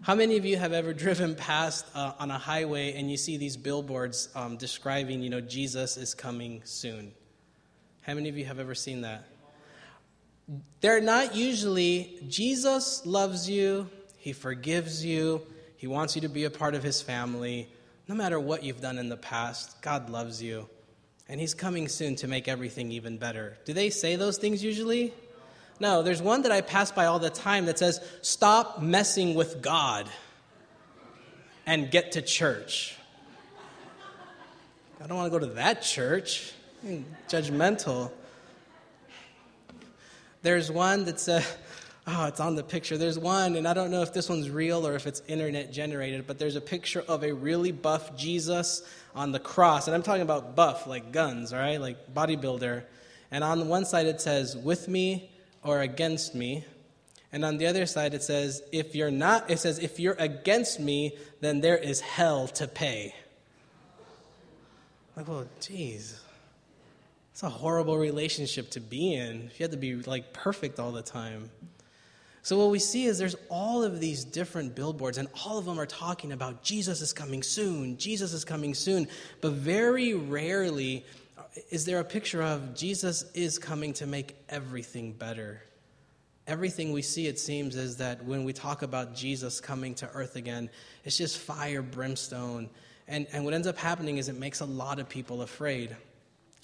How many of you have ever driven past uh, on a highway and you see these billboards um, describing, you know, Jesus is coming soon? How many of you have ever seen that? They're not usually, Jesus loves you, he forgives you, he wants you to be a part of his family. No matter what you've done in the past, God loves you. And he's coming soon to make everything even better. Do they say those things usually? No, there's one that I pass by all the time that says, Stop messing with God and get to church. I don't want to go to that church. Hmm, judgmental. There's one that says, oh, it's on the picture. There's one, and I don't know if this one's real or if it's internet generated, but there's a picture of a really buff Jesus on the cross. And I'm talking about buff, like guns, all right, like bodybuilder. And on one side it says, with me or against me. And on the other side it says, if you're not, it says, if you're against me, then there is hell to pay. Like, well, geez. It's a horrible relationship to be in. You have to be like perfect all the time. So, what we see is there's all of these different billboards, and all of them are talking about Jesus is coming soon, Jesus is coming soon. But very rarely is there a picture of Jesus is coming to make everything better. Everything we see, it seems, is that when we talk about Jesus coming to earth again, it's just fire, brimstone. And, and what ends up happening is it makes a lot of people afraid.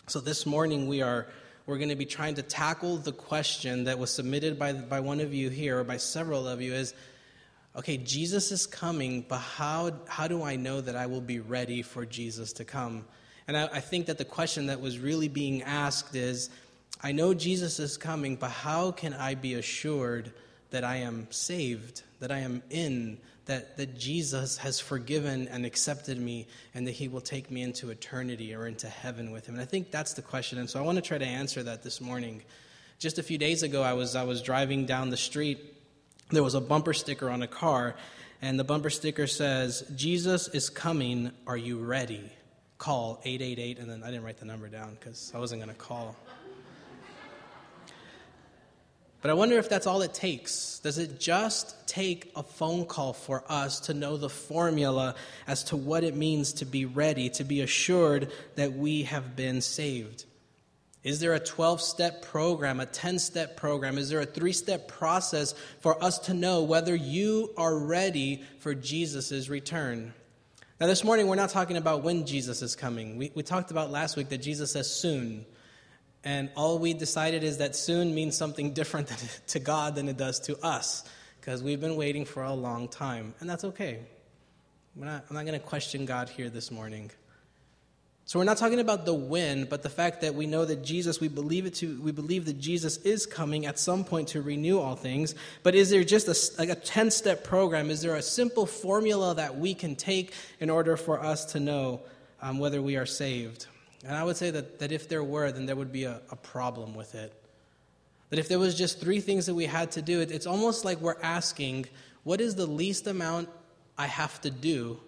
So this morning we are we're going to be trying to tackle the question that was submitted by, by one of you here, or by several of you, is okay, Jesus is coming, but how, how do I know that I will be ready for Jesus to come? And I, I think that the question that was really being asked is I know Jesus is coming, but how can I be assured that I am saved, that I am in that, that Jesus has forgiven and accepted me and that he will take me into eternity or into heaven with him. And I think that's the question. And so I want to try to answer that this morning. Just a few days ago, I was, I was driving down the street. There was a bumper sticker on a car, and the bumper sticker says, Jesus is coming. Are you ready? Call 888. And then I didn't write the number down because I wasn't going to call. But I wonder if that's all it takes. Does it just take a phone call for us to know the formula as to what it means to be ready, to be assured that we have been saved? Is there a 12 step program, a 10 step program? Is there a three step process for us to know whether you are ready for Jesus' return? Now, this morning, we're not talking about when Jesus is coming. We, we talked about last week that Jesus says soon. And all we decided is that soon means something different to God than it does to us, because we've been waiting for a long time. And that's okay. Not, I'm not going to question God here this morning. So we're not talking about the when, but the fact that we know that Jesus, we believe it to, we believe that Jesus is coming at some point to renew all things. But is there just a, like a 10 step program? Is there a simple formula that we can take in order for us to know um, whether we are saved? And I would say that, that if there were, then there would be a, a problem with it. That if there was just three things that we had to do, it, it's almost like we're asking, what is the least amount I have to do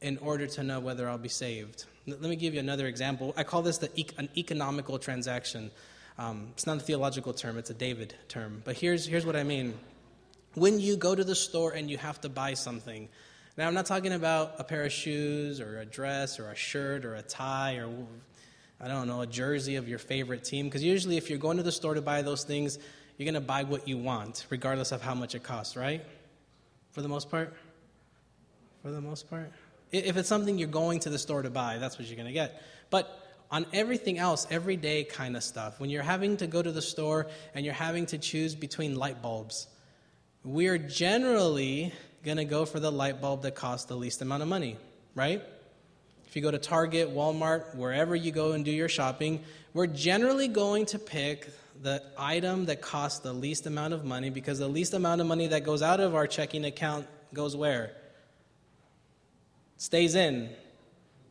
in order to know whether I'll be saved? Let me give you another example. I call this the, an economical transaction. Um, it's not a theological term, it's a David term. But here's, here's what I mean. When you go to the store and you have to buy something, now, I'm not talking about a pair of shoes or a dress or a shirt or a tie or, I don't know, a jersey of your favorite team. Because usually, if you're going to the store to buy those things, you're going to buy what you want, regardless of how much it costs, right? For the most part? For the most part? If it's something you're going to the store to buy, that's what you're going to get. But on everything else, everyday kind of stuff, when you're having to go to the store and you're having to choose between light bulbs, we're generally going to go for the light bulb that costs the least amount of money, right? If you go to Target, Walmart, wherever you go and do your shopping, we're generally going to pick the item that costs the least amount of money because the least amount of money that goes out of our checking account goes where? Stays in,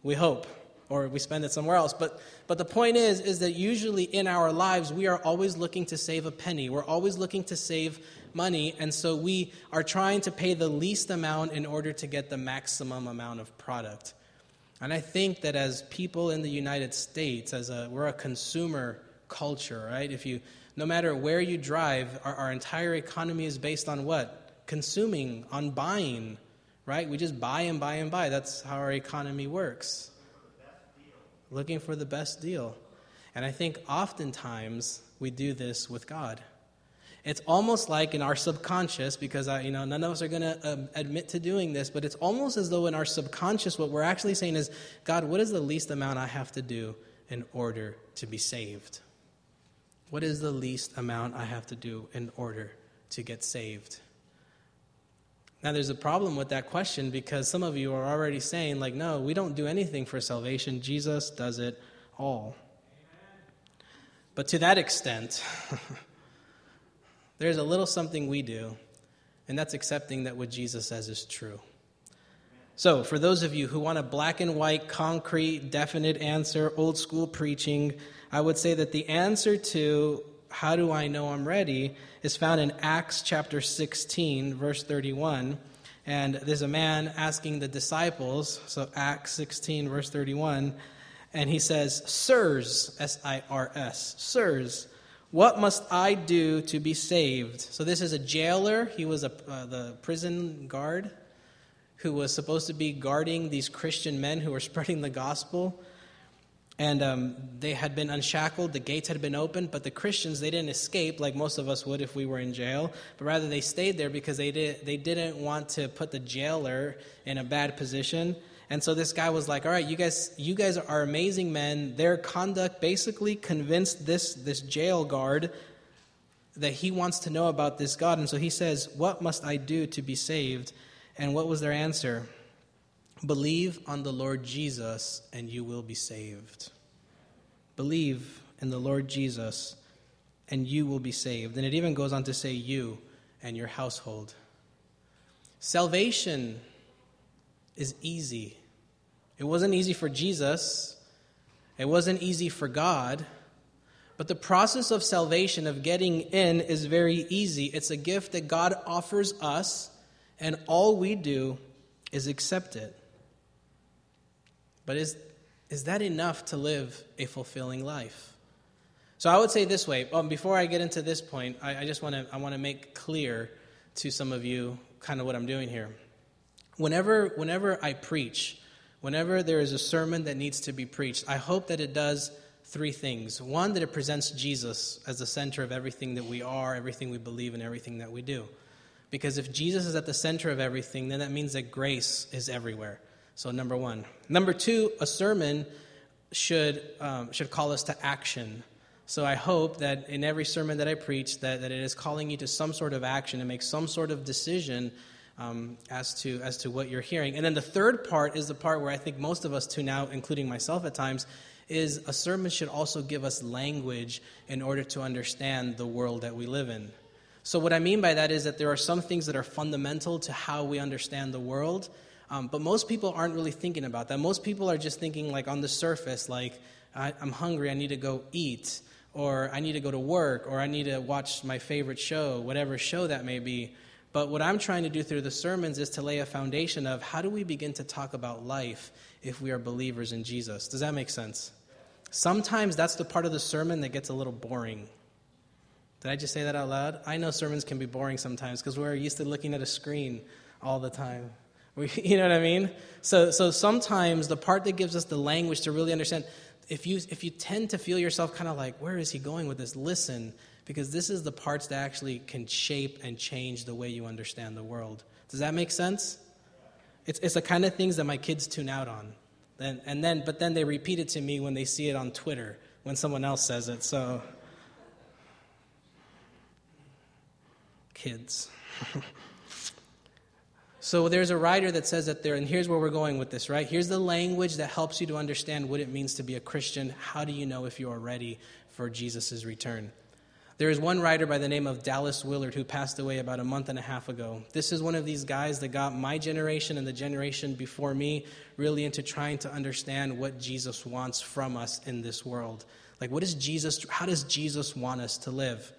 we hope, or we spend it somewhere else. But, but the point is, is that usually in our lives, we are always looking to save a penny. We're always looking to save money, and so we are trying to pay the least amount in order to get the maximum amount of product. And I think that as people in the United States, as a, we're a consumer culture, right? If you, no matter where you drive, our, our entire economy is based on what? consuming, on buying, right? We just buy and buy and buy. That's how our economy works. Looking for the best deal. And I think oftentimes we do this with God. It's almost like in our subconscious, because I, you know none of us are going to um, admit to doing this, but it's almost as though in our subconscious, what we're actually saying is, God, what is the least amount I have to do in order to be saved? What is the least amount I have to do in order to get saved? Now, there's a problem with that question because some of you are already saying, like, no, we don't do anything for salvation. Jesus does it all. But to that extent, there's a little something we do, and that's accepting that what Jesus says is true. So, for those of you who want a black and white, concrete, definite answer, old school preaching, I would say that the answer to how do I know I'm ready is found in Acts chapter 16, verse 31. And there's a man asking the disciples, so Acts 16, verse 31, and he says, Sirs, S I R S, Sirs, what must I do to be saved? So this is a jailer. He was a, uh, the prison guard who was supposed to be guarding these Christian men who were spreading the gospel. And um, they had been unshackled, the gates had been opened, but the Christians, they didn't escape like most of us would if we were in jail, but rather they stayed there because they, did, they didn't want to put the jailer in a bad position. And so this guy was like, "All right, you guys, you guys are amazing men." Their conduct basically convinced this this jail guard that he wants to know about this God, and so he says, "What must I do to be saved?" And what was their answer? Believe on the Lord Jesus and you will be saved. Believe in the Lord Jesus and you will be saved. And it even goes on to say, you and your household. Salvation is easy. It wasn't easy for Jesus, it wasn't easy for God. But the process of salvation, of getting in, is very easy. It's a gift that God offers us, and all we do is accept it. But is, is that enough to live a fulfilling life? So I would say this way. Um, before I get into this point, I, I just want to I want to make clear to some of you kind of what I'm doing here. Whenever whenever I preach, whenever there is a sermon that needs to be preached, I hope that it does three things. One, that it presents Jesus as the center of everything that we are, everything we believe, and everything that we do. Because if Jesus is at the center of everything, then that means that grace is everywhere. So, number one. Number two, a sermon should, um, should call us to action. So I hope that in every sermon that I preach, that, that it is calling you to some sort of action and make some sort of decision um, as, to, as to what you're hearing. And then the third part is the part where I think most of us tune out, including myself at times, is a sermon should also give us language in order to understand the world that we live in. So, what I mean by that is that there are some things that are fundamental to how we understand the world, um, but most people aren't really thinking about that. Most people are just thinking, like, on the surface, like, I, I'm hungry, I need to go eat, or I need to go to work, or I need to watch my favorite show, whatever show that may be. But what I'm trying to do through the sermons is to lay a foundation of how do we begin to talk about life if we are believers in Jesus. Does that make sense? Sometimes that's the part of the sermon that gets a little boring. Did I just say that out loud? I know sermons can be boring sometimes because we're used to looking at a screen all the time. you know what I mean? So, so sometimes the part that gives us the language to really understand, if you, if you tend to feel yourself kind of like, where is he going with this? Listen, because this is the parts that actually can shape and change the way you understand the world. Does that make sense? It's, it's the kind of things that my kids tune out on. And, and then, but then they repeat it to me when they see it on Twitter, when someone else says it. So, kids. So there's a writer that says that there, and here's where we're going with this, right? Here's the language that helps you to understand what it means to be a Christian. How do you know if you are ready for Jesus' return? There is one writer by the name of Dallas Willard who passed away about a month and a half ago. This is one of these guys that got my generation and the generation before me really into trying to understand what Jesus wants from us in this world. Like, what is Jesus, how does Jesus want us to live?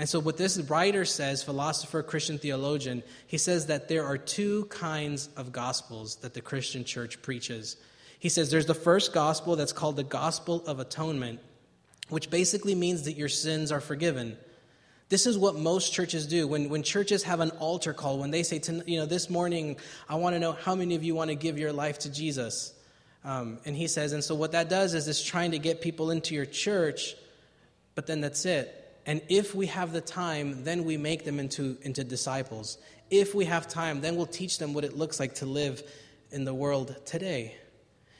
And so, what this writer says, philosopher, Christian theologian, he says that there are two kinds of gospels that the Christian church preaches. He says there's the first gospel that's called the gospel of atonement, which basically means that your sins are forgiven. This is what most churches do. When, when churches have an altar call, when they say, to, you know, this morning, I want to know how many of you want to give your life to Jesus. Um, and he says, and so what that does is it's trying to get people into your church, but then that's it. And if we have the time, then we make them into, into disciples. If we have time, then we'll teach them what it looks like to live in the world today.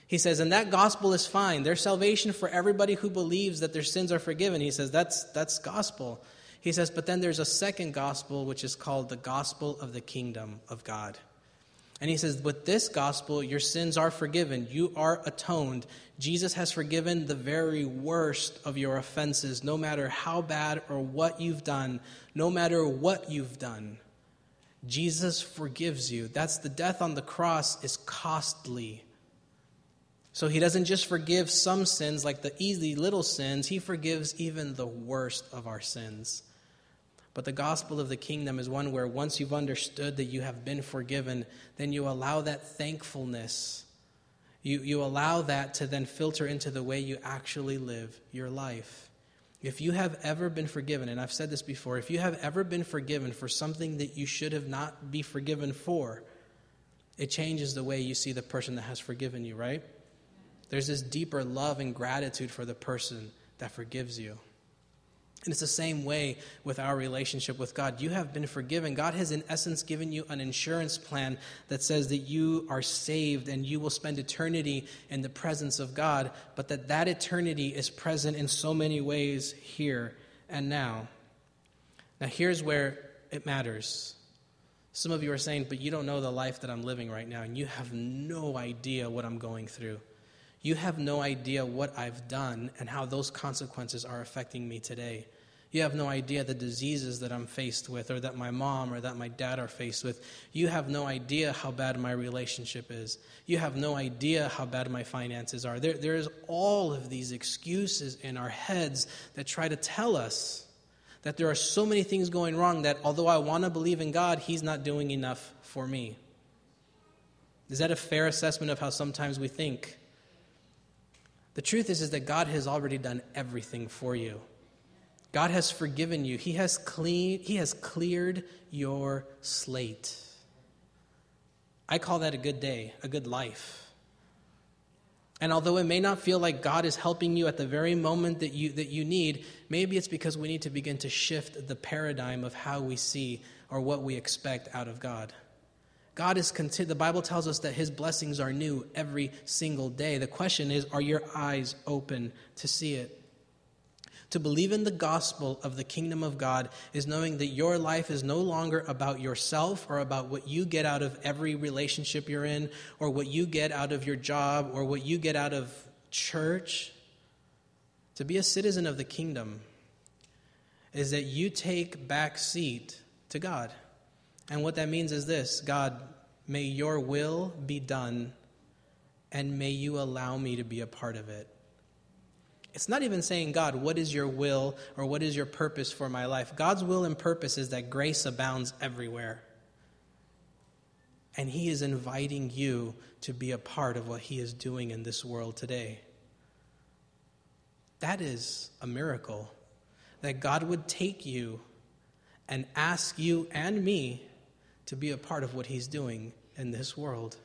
He says, and that gospel is fine. There's salvation for everybody who believes that their sins are forgiven. He says, that's, that's gospel. He says, but then there's a second gospel, which is called the gospel of the kingdom of God. And he says, with this gospel, your sins are forgiven. You are atoned. Jesus has forgiven the very worst of your offenses, no matter how bad or what you've done, no matter what you've done. Jesus forgives you. That's the death on the cross is costly. So he doesn't just forgive some sins like the easy little sins, he forgives even the worst of our sins. But the gospel of the kingdom is one where once you've understood that you have been forgiven, then you allow that thankfulness. You, you allow that to then filter into the way you actually live your life. If you have ever been forgiven, and I've said this before, if you have ever been forgiven for something that you should have not be forgiven for, it changes the way you see the person that has forgiven you, right? There's this deeper love and gratitude for the person that forgives you. And it's the same way with our relationship with God. You have been forgiven. God has, in essence, given you an insurance plan that says that you are saved and you will spend eternity in the presence of God, but that that eternity is present in so many ways here and now. Now, here's where it matters. Some of you are saying, but you don't know the life that I'm living right now, and you have no idea what I'm going through. You have no idea what I've done and how those consequences are affecting me today. You have no idea the diseases that I'm faced with, or that my mom or that my dad are faced with. You have no idea how bad my relationship is. You have no idea how bad my finances are. There, there's all of these excuses in our heads that try to tell us that there are so many things going wrong that although I want to believe in God, He's not doing enough for me. Is that a fair assessment of how sometimes we think? The truth is, is that God has already done everything for you. God has forgiven you. He has clean, he has cleared your slate. I call that a good day, a good life. And although it may not feel like God is helping you at the very moment that you, that you need, maybe it's because we need to begin to shift the paradigm of how we see or what we expect out of God. God is content. The Bible tells us that his blessings are new every single day. The question is are your eyes open to see it? To believe in the gospel of the kingdom of God is knowing that your life is no longer about yourself or about what you get out of every relationship you're in or what you get out of your job or what you get out of church. To be a citizen of the kingdom is that you take back seat to God. And what that means is this God, may your will be done, and may you allow me to be a part of it. It's not even saying, God, what is your will or what is your purpose for my life? God's will and purpose is that grace abounds everywhere. And He is inviting you to be a part of what He is doing in this world today. That is a miracle. That God would take you and ask you and me to be a part of what He's doing in this world.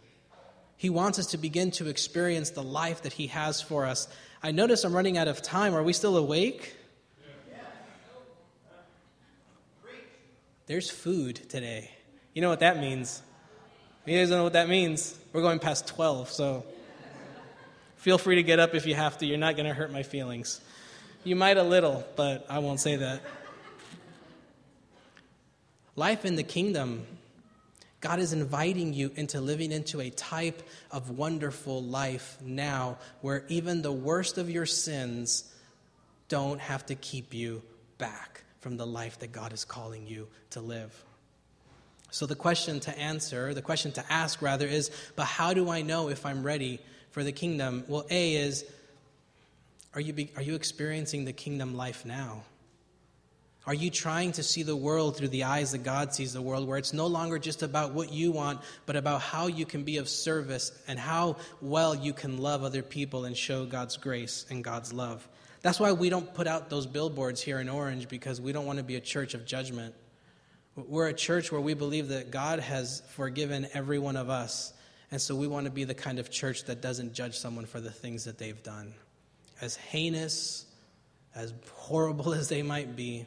He wants us to begin to experience the life that He has for us. I notice I'm running out of time. Are we still awake? There's food today. You know what that means? You guys don't know what that means? We're going past 12, so feel free to get up if you have to. You're not going to hurt my feelings. You might a little, but I won't say that. Life in the kingdom God is inviting you into living into a type of wonderful life now where even the worst of your sins don't have to keep you back from the life that God is calling you to live. So, the question to answer, the question to ask rather, is but how do I know if I'm ready for the kingdom? Well, A is are you, are you experiencing the kingdom life now? Are you trying to see the world through the eyes that God sees the world, where it's no longer just about what you want, but about how you can be of service and how well you can love other people and show God's grace and God's love? That's why we don't put out those billboards here in Orange because we don't want to be a church of judgment. We're a church where we believe that God has forgiven every one of us. And so we want to be the kind of church that doesn't judge someone for the things that they've done. As heinous, as horrible as they might be,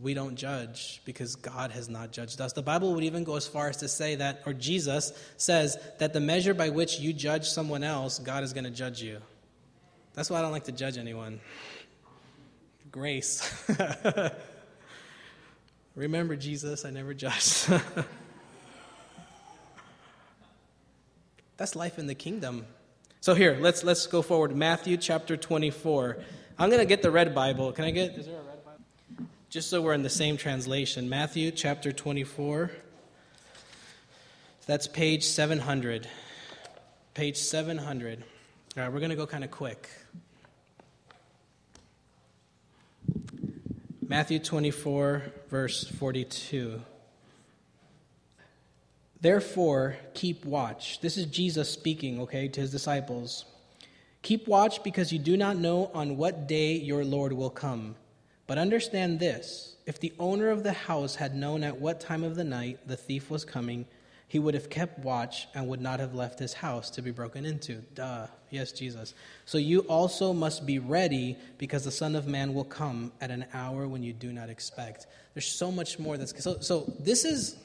we don't judge because God has not judged us. The Bible would even go as far as to say that, or Jesus says that the measure by which you judge someone else, God is going to judge you. That's why I don't like to judge anyone. Grace. Remember, Jesus, I never judged. That's life in the kingdom. So here, let's let's go forward. Matthew chapter 24. I'm going to get the red Bible. Can I get Is there a red? Just so we're in the same translation. Matthew chapter 24. That's page 700. Page 700. All right, we're going to go kind of quick. Matthew 24, verse 42. Therefore, keep watch. This is Jesus speaking, okay, to his disciples. Keep watch because you do not know on what day your Lord will come. But understand this if the owner of the house had known at what time of the night the thief was coming, he would have kept watch and would not have left his house to be broken into. Duh. Yes, Jesus. So you also must be ready because the Son of Man will come at an hour when you do not expect. There's so much more that's. So, so this is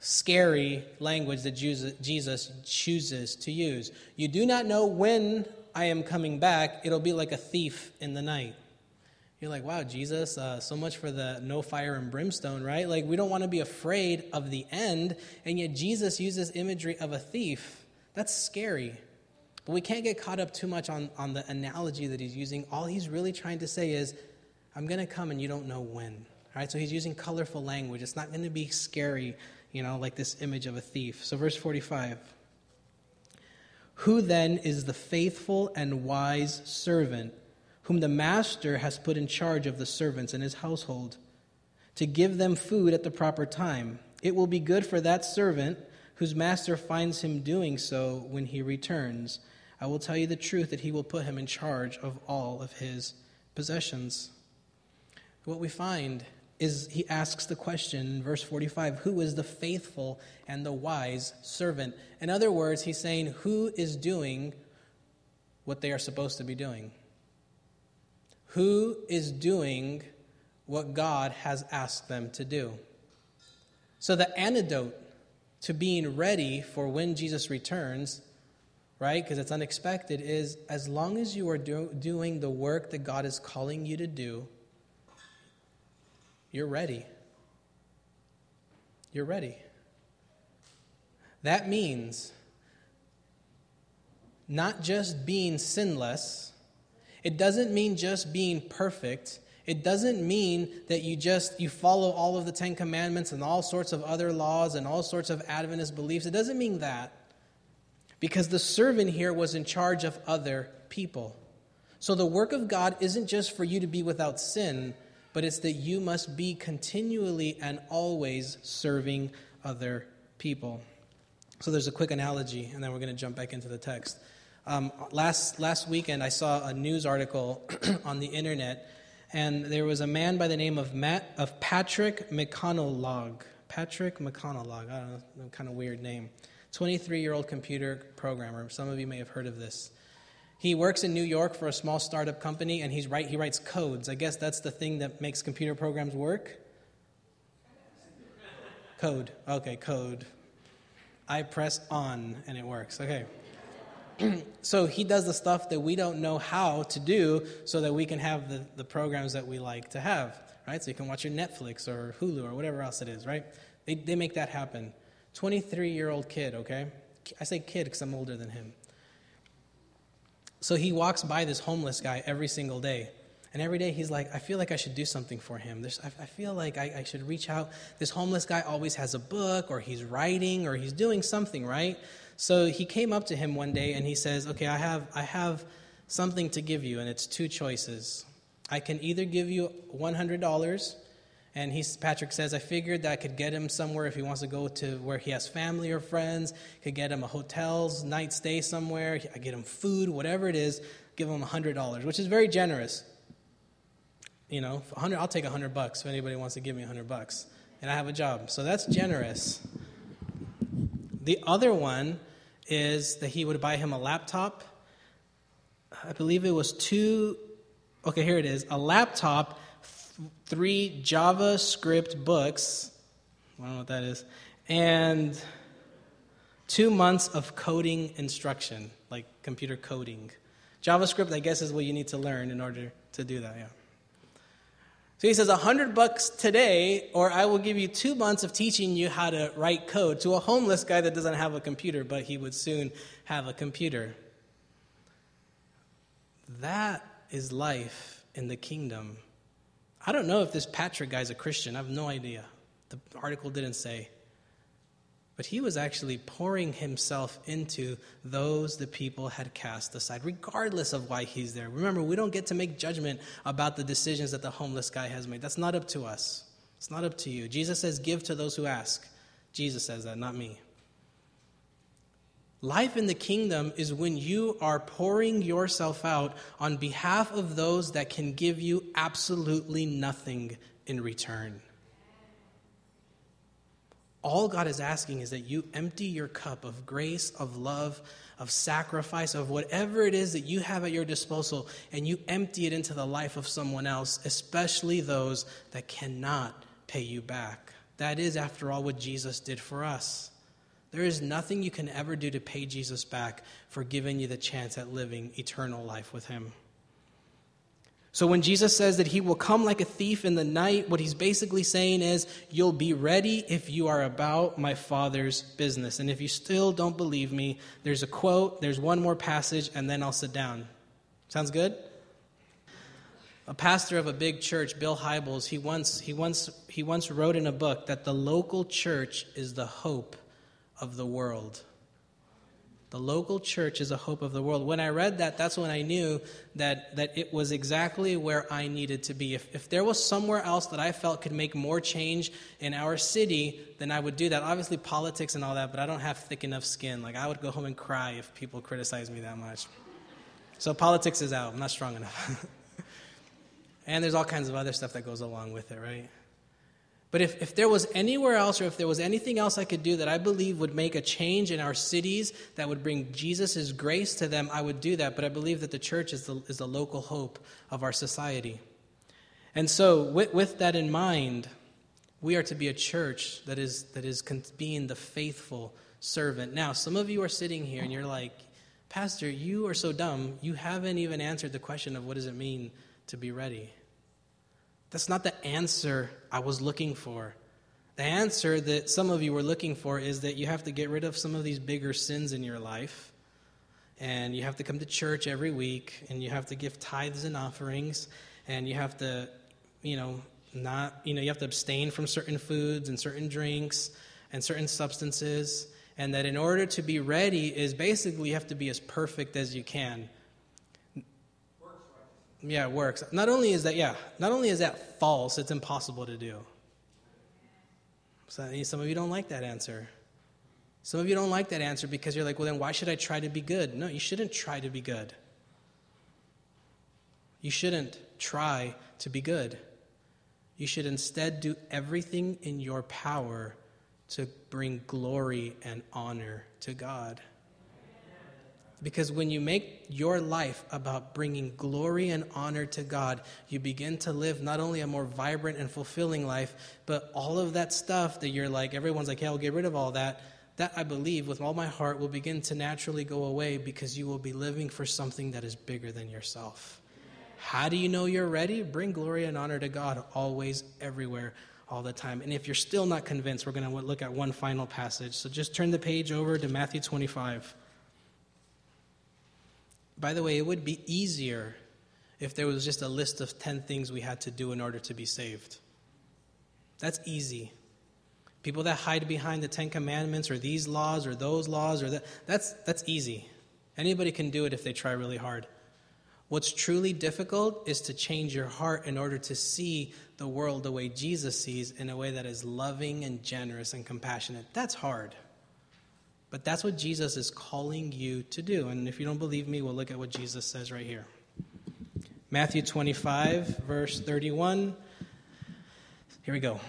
scary language that Jesus chooses to use. You do not know when I am coming back, it'll be like a thief in the night. You're like, wow, Jesus, uh, so much for the no fire and brimstone, right? Like, we don't want to be afraid of the end, and yet Jesus uses imagery of a thief. That's scary. But we can't get caught up too much on, on the analogy that he's using. All he's really trying to say is, I'm going to come and you don't know when. All right, so he's using colorful language. It's not going to be scary, you know, like this image of a thief. So, verse 45 Who then is the faithful and wise servant? Whom the master has put in charge of the servants in his household, to give them food at the proper time. It will be good for that servant whose master finds him doing so when he returns. I will tell you the truth that he will put him in charge of all of his possessions. What we find is he asks the question in verse 45 who is the faithful and the wise servant? In other words, he's saying who is doing what they are supposed to be doing? Who is doing what God has asked them to do. So, the antidote to being ready for when Jesus returns, right, because it's unexpected, is as long as you are do- doing the work that God is calling you to do, you're ready. You're ready. That means not just being sinless it doesn't mean just being perfect. It doesn't mean that you just you follow all of the 10 commandments and all sorts of other laws and all sorts of Adventist beliefs. It doesn't mean that. Because the servant here was in charge of other people. So the work of God isn't just for you to be without sin, but it's that you must be continually and always serving other people. So there's a quick analogy, and then we're going to jump back into the text. Um, last, last weekend, I saw a news article on the internet, and there was a man by the name of, Matt, of Patrick McConlogue. Patrick McConlogue, I don't know, kind of weird name. 23 year old computer programmer. Some of you may have heard of this. He works in New York for a small startup company, and he's write, he writes codes. I guess that's the thing that makes computer programs work. Code. Okay, code. I press on, and it works. Okay. so he does the stuff that we don't know how to do so that we can have the, the programs that we like to have, right? So you can watch your Netflix or Hulu or whatever else it is, right? They, they make that happen. 23 year old kid, okay? I say kid because I'm older than him. So he walks by this homeless guy every single day. And every day he's like, I feel like I should do something for him. There's, I, I feel like I, I should reach out. This homeless guy always has a book, or he's writing, or he's doing something, right? So he came up to him one day and he says, Okay, I have, I have something to give you, and it's two choices. I can either give you $100, and he's, Patrick says, I figured that I could get him somewhere if he wants to go to where he has family or friends, could get him a hotel's night stay somewhere, I get him food, whatever it is. give them $100, which is very generous. You know, 100, I'll take 100 bucks if anybody wants to give me 100 bucks. And I have a job. So that's generous. The other one is that he would buy him a laptop. I believe it was two, okay, here it is a laptop, three JavaScript books. I don't know what that is. And two months of coding instruction, like computer coding. JavaScript, I guess, is what you need to learn in order to do that, yeah. So he says, a hundred bucks today, or I will give you two months of teaching you how to write code to a homeless guy that doesn't have a computer, but he would soon have a computer. That is life in the kingdom. I don't know if this Patrick guy's a Christian. I have no idea. The article didn't say. But he was actually pouring himself into those the people had cast aside, regardless of why he's there. Remember, we don't get to make judgment about the decisions that the homeless guy has made. That's not up to us. It's not up to you. Jesus says, Give to those who ask. Jesus says that, not me. Life in the kingdom is when you are pouring yourself out on behalf of those that can give you absolutely nothing in return. All God is asking is that you empty your cup of grace, of love, of sacrifice, of whatever it is that you have at your disposal, and you empty it into the life of someone else, especially those that cannot pay you back. That is, after all, what Jesus did for us. There is nothing you can ever do to pay Jesus back for giving you the chance at living eternal life with Him. So when Jesus says that he will come like a thief in the night, what he's basically saying is, You'll be ready if you are about my Father's business. And if you still don't believe me, there's a quote, there's one more passage, and then I'll sit down. Sounds good? A pastor of a big church, Bill Hybels, he once, he, once, he once wrote in a book that the local church is the hope of the world. The local church is a hope of the world. When I read that, that's when I knew that, that it was exactly where I needed to be. If, if there was somewhere else that I felt could make more change in our city, then I would do that. Obviously, politics and all that, but I don't have thick enough skin. Like, I would go home and cry if people criticize me that much. So, politics is out. I'm not strong enough. and there's all kinds of other stuff that goes along with it, right? But if, if there was anywhere else or if there was anything else I could do that I believe would make a change in our cities that would bring Jesus' grace to them, I would do that. But I believe that the church is the, is the local hope of our society. And so, with, with that in mind, we are to be a church that is, that is being the faithful servant. Now, some of you are sitting here and you're like, Pastor, you are so dumb. You haven't even answered the question of what does it mean to be ready. That's not the answer I was looking for. The answer that some of you were looking for is that you have to get rid of some of these bigger sins in your life. And you have to come to church every week, and you have to give tithes and offerings, and you have to, you know, not, you know, you have to abstain from certain foods and certain drinks and certain substances. And that in order to be ready is basically you have to be as perfect as you can. Yeah, it works. Not only is that, yeah, not only is that false, it's impossible to do. So some of you don't like that answer. Some of you don't like that answer because you're like, well, then why should I try to be good? No, you shouldn't try to be good. You shouldn't try to be good. You should instead do everything in your power to bring glory and honor to God. Because when you make your life about bringing glory and honor to God, you begin to live not only a more vibrant and fulfilling life, but all of that stuff that you're like, everyone's like, hey, I'll get rid of all that. That I believe with all my heart will begin to naturally go away because you will be living for something that is bigger than yourself. How do you know you're ready? Bring glory and honor to God always, everywhere, all the time. And if you're still not convinced, we're going to look at one final passage. So just turn the page over to Matthew 25. By the way, it would be easier if there was just a list of 10 things we had to do in order to be saved. That's easy. People that hide behind the Ten Commandments or these laws or those laws or that, that's, that's easy. Anybody can do it if they try really hard. What's truly difficult is to change your heart in order to see the world the way Jesus sees in a way that is loving and generous and compassionate. That's hard. But that's what Jesus is calling you to do. And if you don't believe me, we'll look at what Jesus says right here. Matthew 25, verse 31. Here we go.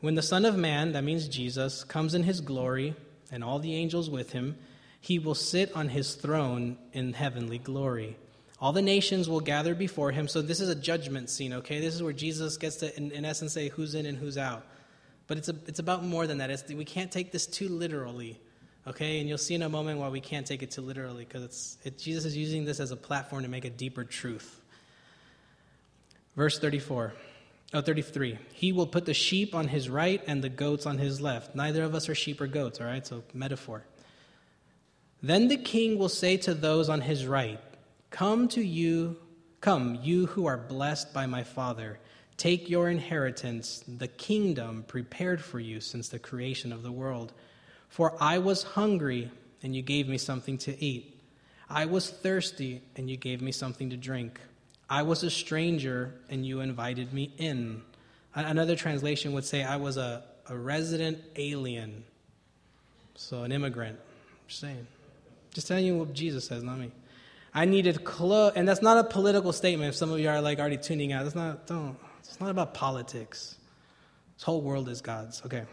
When the Son of Man, that means Jesus, comes in his glory and all the angels with him, he will sit on his throne in heavenly glory. All the nations will gather before him. So this is a judgment scene, okay? This is where Jesus gets to, in, in essence, say who's in and who's out. But it's, a, it's about more than that. It's, we can't take this too literally, okay? And you'll see in a moment why we can't take it too literally, because it, Jesus is using this as a platform to make a deeper truth. Verse 34. Oh, 33. He will put the sheep on his right and the goats on his left. Neither of us are sheep or goats, all right? So, metaphor. Then the king will say to those on his right, Come to you, come, you who are blessed by my Father. Take your inheritance, the kingdom prepared for you since the creation of the world. For I was hungry, and you gave me something to eat. I was thirsty, and you gave me something to drink. I was a stranger, and you invited me in. Another translation would say, I was a, a resident alien. So, an immigrant. I'm just saying. Just telling you what Jesus says, not me. I needed clothes, and that's not a political statement. If some of you are like already tuning out, that's not. Don't. It's not about politics. This whole world is God's. Okay.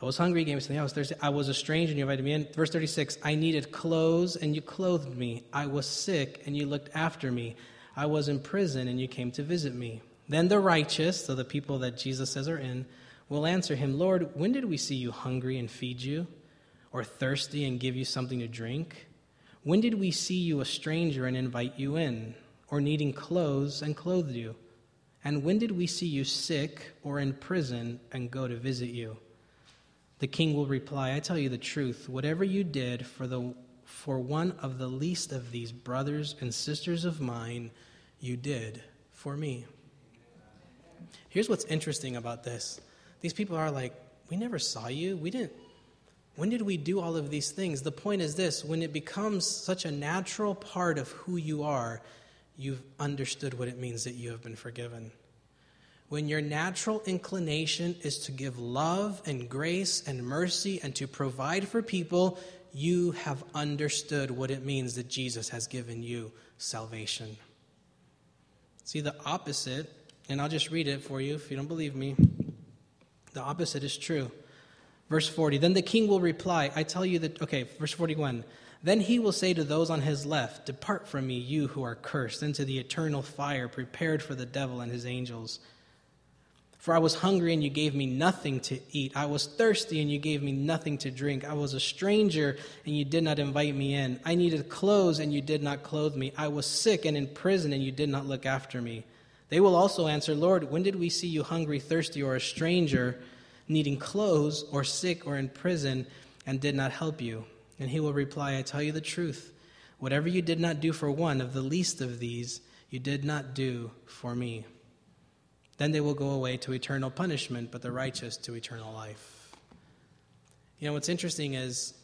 I was hungry, you gave me something. I was thirsty. I was a stranger, and you invited me in. Verse 36 I needed clothes, and you clothed me. I was sick, and you looked after me. I was in prison, and you came to visit me. Then the righteous, so the people that Jesus says are in, will answer him Lord, when did we see you hungry and feed you, or thirsty and give you something to drink? When did we see you a stranger and invite you in, or needing clothes and clothed you? And when did we see you sick or in prison and go to visit you? The king will reply, I tell you the truth, whatever you did for, the, for one of the least of these brothers and sisters of mine, you did for me. Here's what's interesting about this these people are like, We never saw you. We didn't when did we do all of these things? The point is this when it becomes such a natural part of who you are, you've understood what it means that you have been forgiven. When your natural inclination is to give love and grace and mercy and to provide for people, you have understood what it means that Jesus has given you salvation. See, the opposite, and I'll just read it for you if you don't believe me. The opposite is true. Verse 40 Then the king will reply, I tell you that, okay, verse 41. Then he will say to those on his left, Depart from me, you who are cursed, into the eternal fire prepared for the devil and his angels. For I was hungry, and you gave me nothing to eat. I was thirsty, and you gave me nothing to drink. I was a stranger, and you did not invite me in. I needed clothes, and you did not clothe me. I was sick and in prison, and you did not look after me. They will also answer, Lord, when did we see you hungry, thirsty, or a stranger? needing clothes, or sick, or in prison, and did not help you? And he will reply, I tell you the truth. Whatever you did not do for one of the least of these, you did not do for me. Then they will go away to eternal punishment, but the righteous to eternal life. You know, what's interesting is,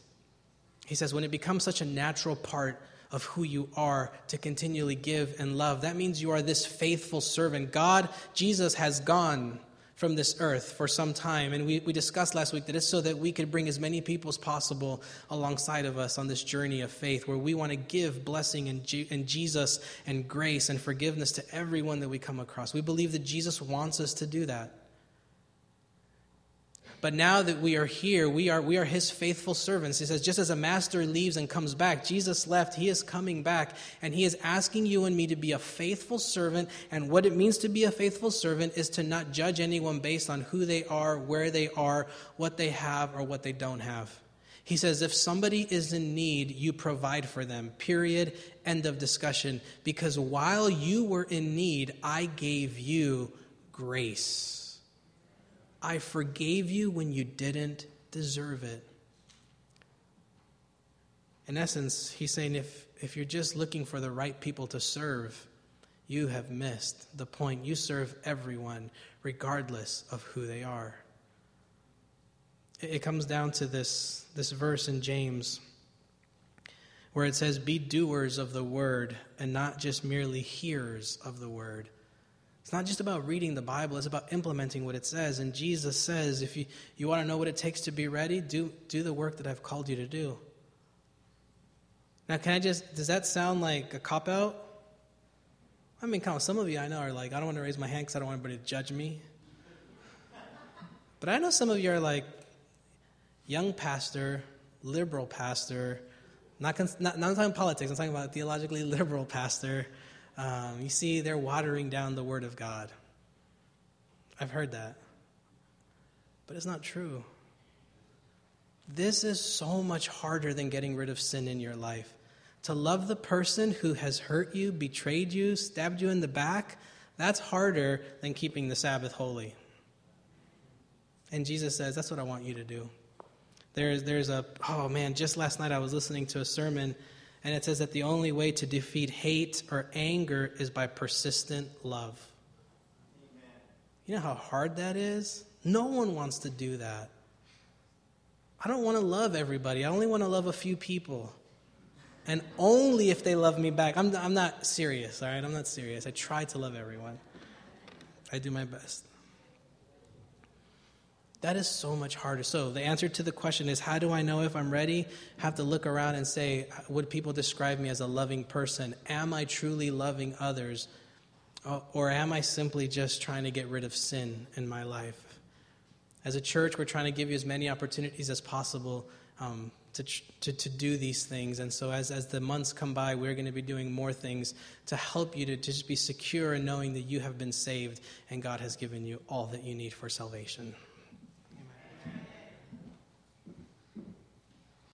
he says, when it becomes such a natural part of who you are to continually give and love, that means you are this faithful servant. God, Jesus, has gone from this earth for some time. And we, we discussed last week that it's so that we could bring as many people as possible alongside of us on this journey of faith where we want to give blessing and, and Jesus and grace and forgiveness to everyone that we come across. We believe that Jesus wants us to do that. But now that we are here, we are, we are his faithful servants. He says, just as a master leaves and comes back, Jesus left, he is coming back, and he is asking you and me to be a faithful servant. And what it means to be a faithful servant is to not judge anyone based on who they are, where they are, what they have, or what they don't have. He says, if somebody is in need, you provide for them. Period. End of discussion. Because while you were in need, I gave you grace. I forgave you when you didn't deserve it. In essence, he's saying if, if you're just looking for the right people to serve, you have missed the point. You serve everyone, regardless of who they are. It comes down to this, this verse in James where it says, Be doers of the word and not just merely hearers of the word. Not just about reading the Bible, it's about implementing what it says. And Jesus says, if you, you want to know what it takes to be ready, do, do the work that I've called you to do. Now, can I just, does that sound like a cop out? I mean, come on, some of you I know are like, I don't want to raise my hand because I don't want anybody to judge me. But I know some of you are like, young pastor, liberal pastor, not, not, not talking politics, I'm talking about theologically liberal pastor. Um, you see, they're watering down the Word of God. I've heard that. But it's not true. This is so much harder than getting rid of sin in your life. To love the person who has hurt you, betrayed you, stabbed you in the back, that's harder than keeping the Sabbath holy. And Jesus says, That's what I want you to do. There's, there's a, oh man, just last night I was listening to a sermon, and it says that the only way to defeat hate or anger is by persistent love. Amen. You know how hard that is? No one wants to do that. I don't want to love everybody, I only want to love a few people. And only if they love me back. I'm, I'm not serious, all right? I'm not serious. I try to love everyone, I do my best. That is so much harder. So, the answer to the question is how do I know if I'm ready? have to look around and say, would people describe me as a loving person? Am I truly loving others? Or am I simply just trying to get rid of sin in my life? As a church, we're trying to give you as many opportunities as possible um, to, to, to do these things. And so, as, as the months come by, we're going to be doing more things to help you to, to just be secure in knowing that you have been saved and God has given you all that you need for salvation.